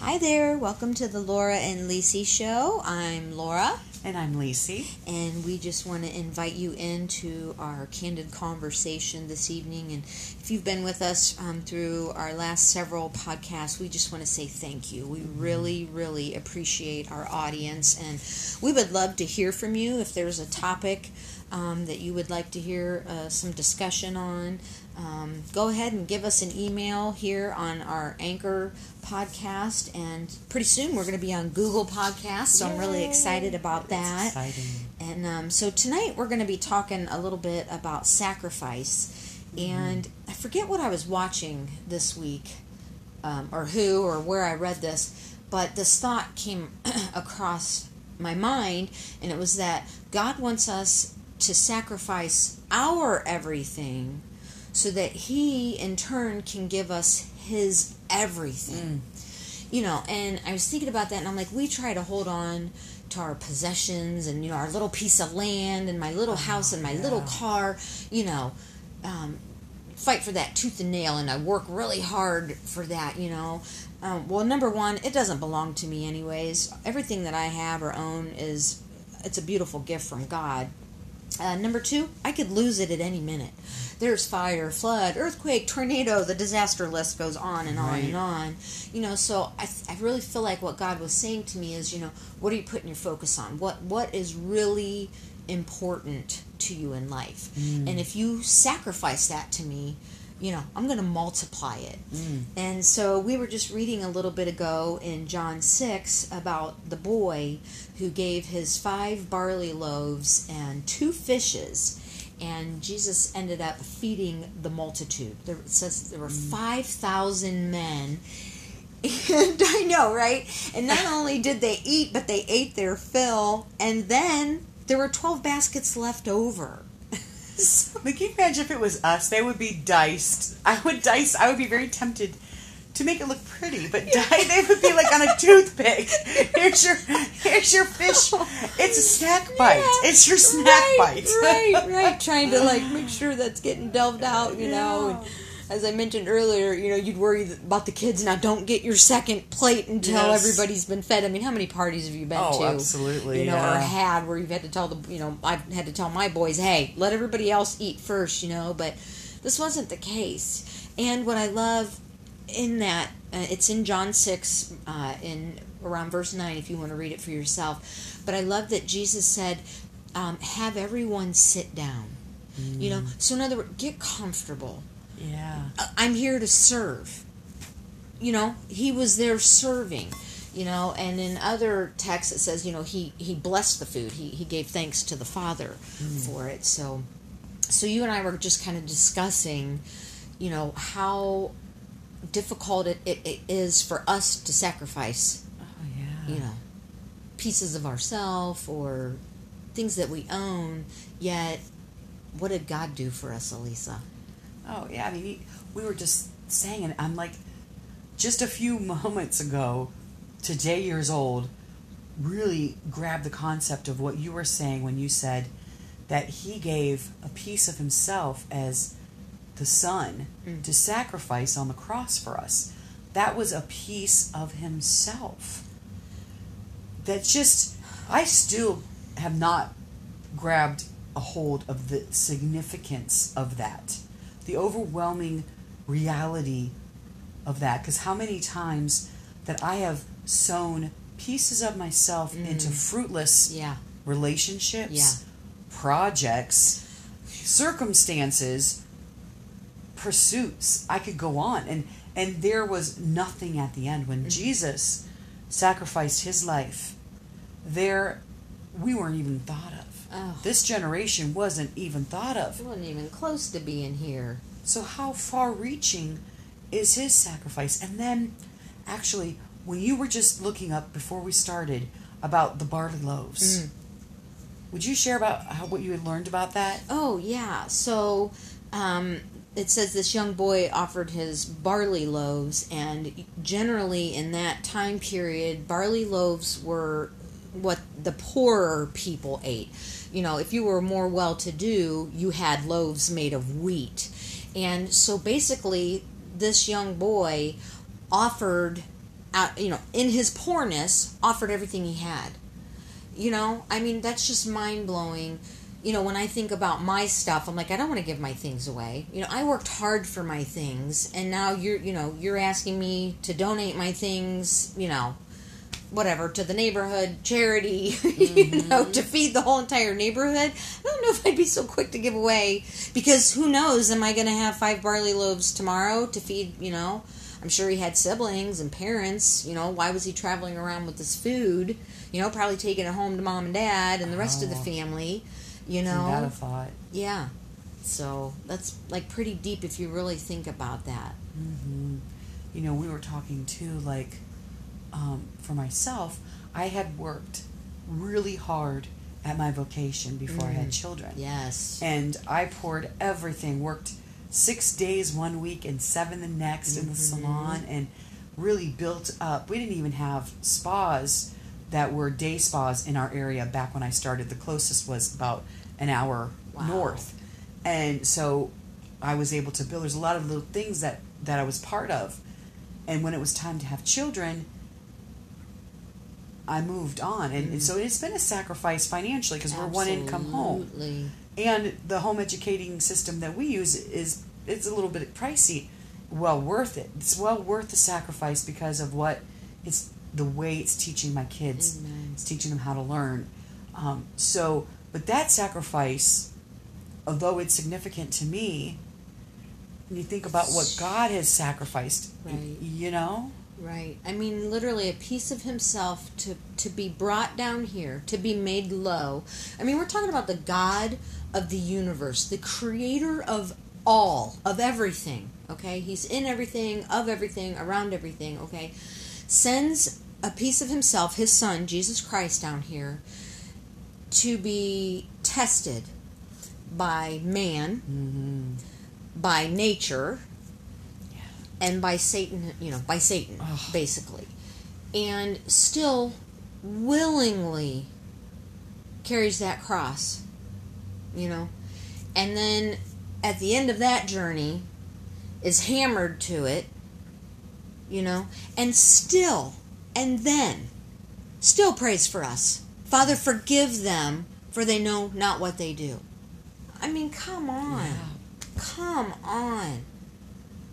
Hi there, welcome to the Laura and Lisi show. I'm Laura, And I'm Lacey. and we just want to invite you into our candid conversation this evening. And if you've been with us um, through our last several podcasts, we just want to say thank you. We really, really appreciate our audience, and we would love to hear from you if there's a topic um, that you would like to hear uh, some discussion on. Um, go ahead and give us an email here on our Anchor podcast, and pretty soon we're going to be on Google Podcasts. So I'm really excited about that. And um, so tonight we're going to be talking a little bit about sacrifice. And I forget what I was watching this week, um, or who, or where I read this, but this thought came across my mind, and it was that God wants us to sacrifice our everything so that He, in turn, can give us His everything. You know, and I was thinking about that, and I'm like, we try to hold on to our possessions and you know our little piece of land and my little house and my little car you know um, fight for that tooth and nail and i work really hard for that you know. Um, well number one it doesn't belong to me anyways. Everything that i have or own is it's a beautiful gift from god uh, number two i could lose it at any minute. There's fire flood earthquake tornado the disaster list goes on and on Right. and on. You know so I, I really feel like what god was saying to me is you know what are you putting your focus on? What what is really important to you in life? And if you sacrifice that to me you know i'm going to multiply it. Mm. And so we were just reading a little bit ago in john 6 about the boy who gave his five barley loaves and two fishes. And jesus ended up feeding the multitude. There, it says there were mm. 5000 men. And I know, right? And not only did they eat, but they ate their fill, and then there were 12 baskets left over. So- Like, can you imagine if it was us? They would be diced. I would dice. I would be very tempted to make it look pretty, but die, they would be like on a toothpick. Here's your, here's your fish. Oh. It's a snack bite. Yeah, it's your snack right, bite. right, right. Trying to like make sure that's getting delved out, you know. And Yeah. As I mentioned earlier, you know, you'd worry about the kids. Now, don't get your second plate until Yes. everybody's been fed. I mean, how many parties have you been Oh, to? absolutely, You know, or had where you've had to tell the, you know, I've had to tell my boys, hey, let everybody else eat first, you know. But this wasn't the case. And what I love in that, uh, it's in John six, uh, in around verse nine, if you want to read it for yourself. But I love that Jesus said, um, "Have everyone sit down." You know, so in other words, get comfortable. Yeah. I- I'm here to serve. You know, he was there serving. You know, and in other texts it says, you know, he he blessed the food. He he gave thanks to the Father mm. for it. So, so you and I were just kind of discussing, you know, how difficult it, it, it is for us to sacrifice Oh, yeah. you know, pieces of ourselves or things that we own. Yet, what did God do for us, Elisa? Oh yeah, I mean, he- we were just saying, and I'm like, just a few moments ago, today years old, really grabbed the concept of what you were saying when you said that he gave a piece of himself as the son Mm. to sacrifice on the cross for us. That was a piece of himself. That just, I still have not grabbed a hold of the significance of that, the overwhelming reality of that. Because how many times that I have sown pieces of myself into fruitless Yeah, relationships, Yeah. projects, circumstances, pursuits. I could go on, and and there was nothing at the end when Mm-hmm. Jesus sacrificed His life. There, we weren't even thought of. Oh. This generation wasn't even thought of. it wasn't even close to being here. So how far-reaching is His sacrifice? And then, actually, when you were just looking up before we started about the barley loaves. Mm. Would you share about how what you had learned about that? Oh yeah. So, um, it says this young boy offered his barley loaves, and generally in that time period, barley loaves were what the poorer people ate. You know, if you were more well to do, you had loaves made of wheat. And so basically, this young boy offered out, you know, in his poorness, offered everything he had. You know, I mean, that's just mind blowing. You know, when I think about my stuff, I'm like, I don't want to give my things away. You know, I worked hard for my things, and now you're, you know, you're asking me to donate my things, you know, whatever to the neighborhood charity, mm-hmm. you know, to feed the whole entire neighborhood. I don't know if I'd be so quick to give away because who knows? Am I going to have five barley loaves tomorrow to feed? You know, I'm sure he had siblings and parents. You know, why was he traveling around with this food? You know, probably taking it home to mom and dad and the rest oh. of the oh. family. You know, that a thought. Yeah. So that's like pretty deep if you really think about that. Mm-hmm. You know, we were talking too, like um, for myself, I had worked really hard at my vocation before mm. I had mm. children. Yes. And I poured everything, worked six days one week and seven the next mm-hmm. in the mm-hmm. salon, and really built up. We didn't even have spas that were day spas in our area back when I started. The closest was about an hour wow. north. And so I was able to build. There's a lot of little things that, that I was part of. And when it was time to have children, I moved on, and, and so it's been a sacrifice financially because we're one income home, and the home educating system that we use is it's a little bit pricey. Well worth it. It's well worth the sacrifice because of what it's the way it's teaching my kids. Amen. It's teaching them how to learn. Um, so, but that sacrifice, although it's significant to me, when you think about what God has sacrificed, right. you know, Right. I mean, literally a piece of himself to to be brought down here, to be made low. I mean, we're talking about the God of the universe, the creator of all, of everything. Okay, he's in everything, of everything, around everything. Okay, sends a piece of himself, his son Jesus Christ, down here to be tested by man, mm-hmm. by nature, and by Satan, you know, by Satan, Ugh. basically. And still willingly carries that cross, you know. And then at the end of that journey is hammered to it, you know, and still, and then, still prays for us. Father, forgive them, for they know not what they do. I mean, come on. Yeah. Come on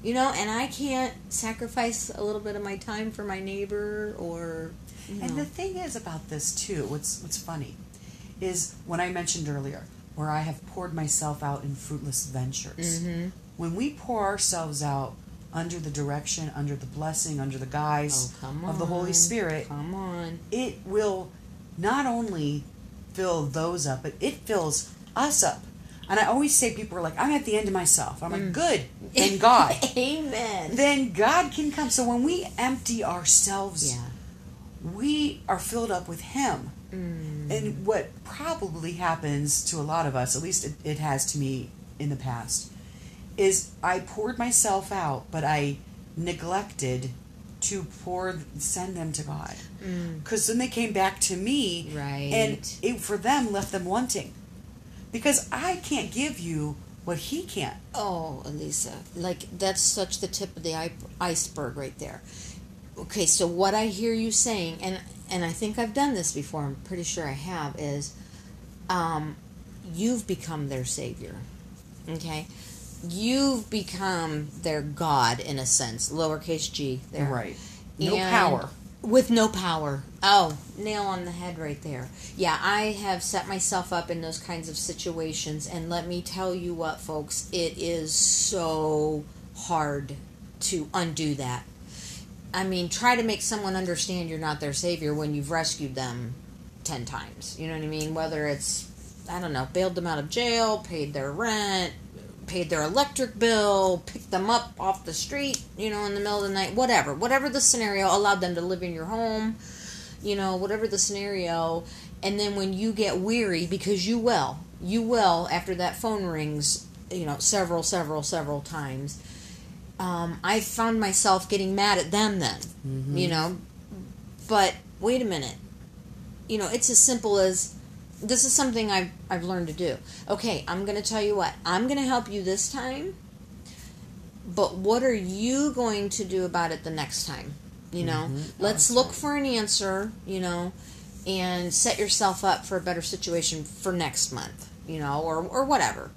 you know and i can't sacrifice a little bit of my time for my neighbor or you know. and the thing is about this too what's what's funny is when i mentioned earlier where i have poured myself out in fruitless ventures mm-hmm. when we pour ourselves out under the direction under the blessing under the guise oh, of the holy spirit come on it will not only fill those up but it fills us up and I always say people are like, I'm at the end of myself. I'm like, mm. good. Then God. Amen. Then God can come. So when we empty ourselves, yeah. we are filled up with Him. Mm. And what probably happens to a lot of us, at least it, it has to me in the past, is I poured myself out, but I neglected to pour send them to God. Because mm. then they came back to me, right? And it for them left them wanting because I can't give you what he can't. Oh, Elisa, like that's such the tip of the iceberg right there. Okay, so what I hear you saying, and and I think I've done this before. I'm pretty sure I have. Is um, you've become their savior. Okay, you've become their god in a sense, lowercase g. There, right. No and power with no power. Oh, nail on the head right there. Yeah, I have set myself up in those kinds of situations, and let me tell you what, folks, it is so hard to undo that. I mean, try to make someone understand you're not their savior when you've rescued them 10 times. You know what I mean? Whether it's, I don't know, bailed them out of jail, paid their rent, paid their electric bill, picked them up off the street, you know, in the middle of the night, whatever. Whatever the scenario, allowed them to live in your home, you know, whatever the scenario. And then when you get weary, because you will, you will, after that phone rings, you know, several, several, several times, um, I found myself getting mad at them then, mm-hmm. you know. But wait a minute. You know, it's as simple as this is something I've, I've learned to do. Okay, I'm going to tell you what. I'm going to help you this time, but what are you going to do about it the next time? You know, Mhm. let's look for an answer. You know, and set yourself up for a better situation for next month. You know, or or whatever,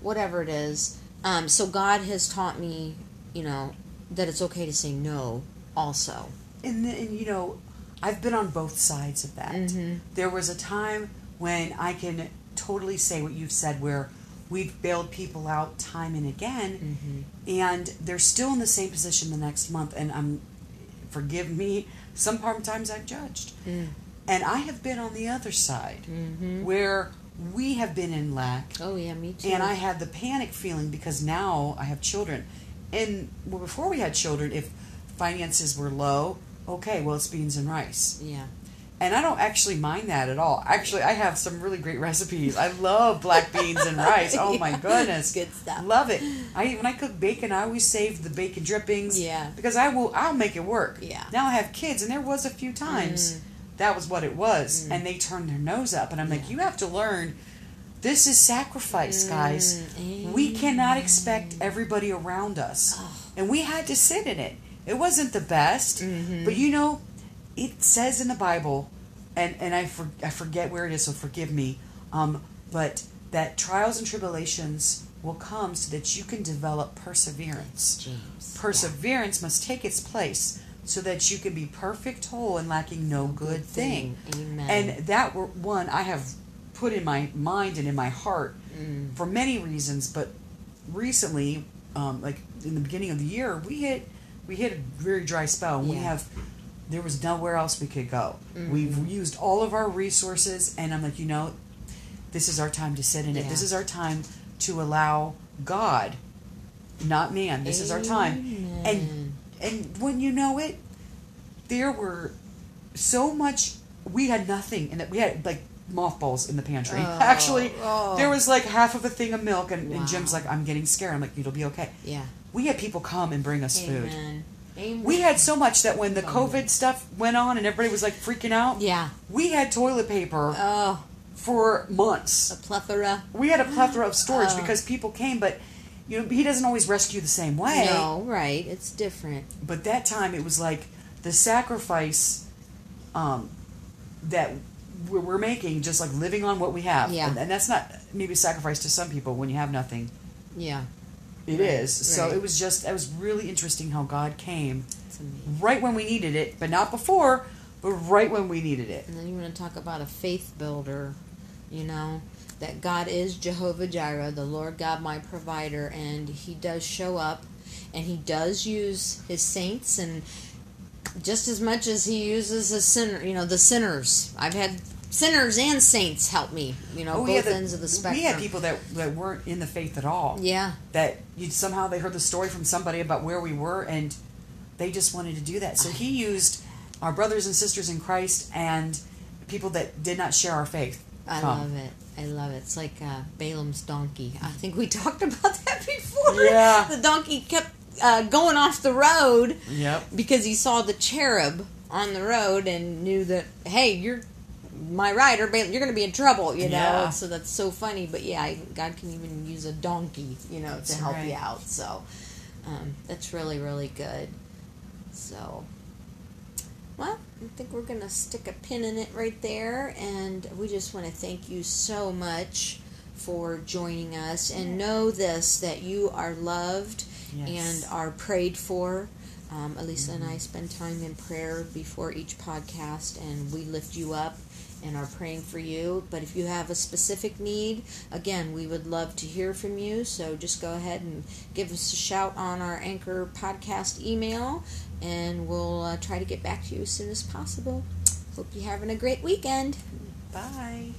whatever it is. Um, so God has taught me, you know, that it's okay to say no. Also, and, then, and you know, I've been on both sides of that. Mhm. There was a time when I can totally say what you've said, where we've bailed people out time and again, Mm-hmm. and they're still in the same position the next month. And I'm, forgive me, sometimes I've judged, Mm. and I have been on the other side Mm-hmm. where we have been in lack oh yeah, me too. and I had the panic feeling because now I have children. And well, before we had children, if finances were low, okay, well, it's beans and rice. yeah. And I don't actually mind that at all. Actually, I have some really great recipes. I love black beans and rice. Oh my goodness, Good stuff. Love it. I when I cook bacon, I always save the bacon drippings. Yeah. because I will. I'll make it work. Yeah. Now I have kids, and there was a few times Mm. that was what it was, and they turned their nose up, and I'm like, you have to learn. This is sacrifice, guys. Mm, We cannot expect everybody around us. Oh. And we had to sit in it. It wasn't the best, Mhm. but you know, it says in the Bible, and, and I, for, I forget where it is, so forgive me, um, but that trials and tribulations will come so that you can develop perseverance. James. Perseverance must take its place so that you can be perfect, whole, and lacking no good thing. Amen. And that were one I have put in my mind and in my heart Mm. for many reasons, but recently, um, like in the beginning of the year, we hit we hit a very dry spell. And We have there was nowhere else we could go. Mhm. We've used all of our resources, and I'm like, you know, this is our time to sit in it. This is our time to allow God, not man. This is our time. And and when you know it, there were so much. We had nothing, and that we had like mothballs in the pantry. Oh, Actually, oh. there was like half of a thing of milk, and, Wow. and Jim's like, "I'm getting scared." I'm like, "It'll be okay." yeah. We had people come and bring us food. Amen. We had so much that when the COVID stuff went on and everybody was like freaking out, Yeah. we had toilet paper Oh, for months. a plethora. We had a plethora of storage Oh. because people came, but you know he doesn't always rescue the same way. No, right. It's different. But that time it was like the sacrifice um, that we're we're making, just like living on what we have. Yeah. And, and that's not maybe a sacrifice to some people when you have nothing. Yeah. It Right, is. So right. it was just, it was really interesting how God came right when we needed it, but not before, but right when we needed it. And then you want to talk about a faith builder, you know, that God is Jehovah Jireh, the Lord God my provider, and He does show up and He does use His saints and just as much as He uses His sinner, you know, the sinners. I've had sinners and saints help me, you know, Oh, both yeah, the- ends of the spectrum. We had people that, that weren't in the faith at all. Yeah, That you somehow they heard the story from somebody about where we were and they just wanted to do that. So he used our brothers and sisters in Christ and people that did not share our faith. I come. love it. I love it. It's like uh, Balaam's donkey. I think we talked about that before. Yeah. The donkey kept uh, going off the road Yep. because he saw the cherub on the road and knew that, hey, you're my rider, you're going to be in trouble, you know? Yeah. So that's so funny. But yeah, God can even use a donkey, you know, That's to help right. you out. So um, that's really, really good. So, well, I think we're going to stick a pin in it right there. And we just want to thank you so much for joining us. And know this that you are loved Yes. and are prayed for. Um, Elisa and I spend time in prayer before each podcast, and we lift you up and are praying for you. But if you have a specific need, again, we would love to hear from you. So just go ahead and give us a shout on our Anchor podcast email, and we'll uh, try to get back to you as soon as possible. Hope you're having a great weekend. Bye.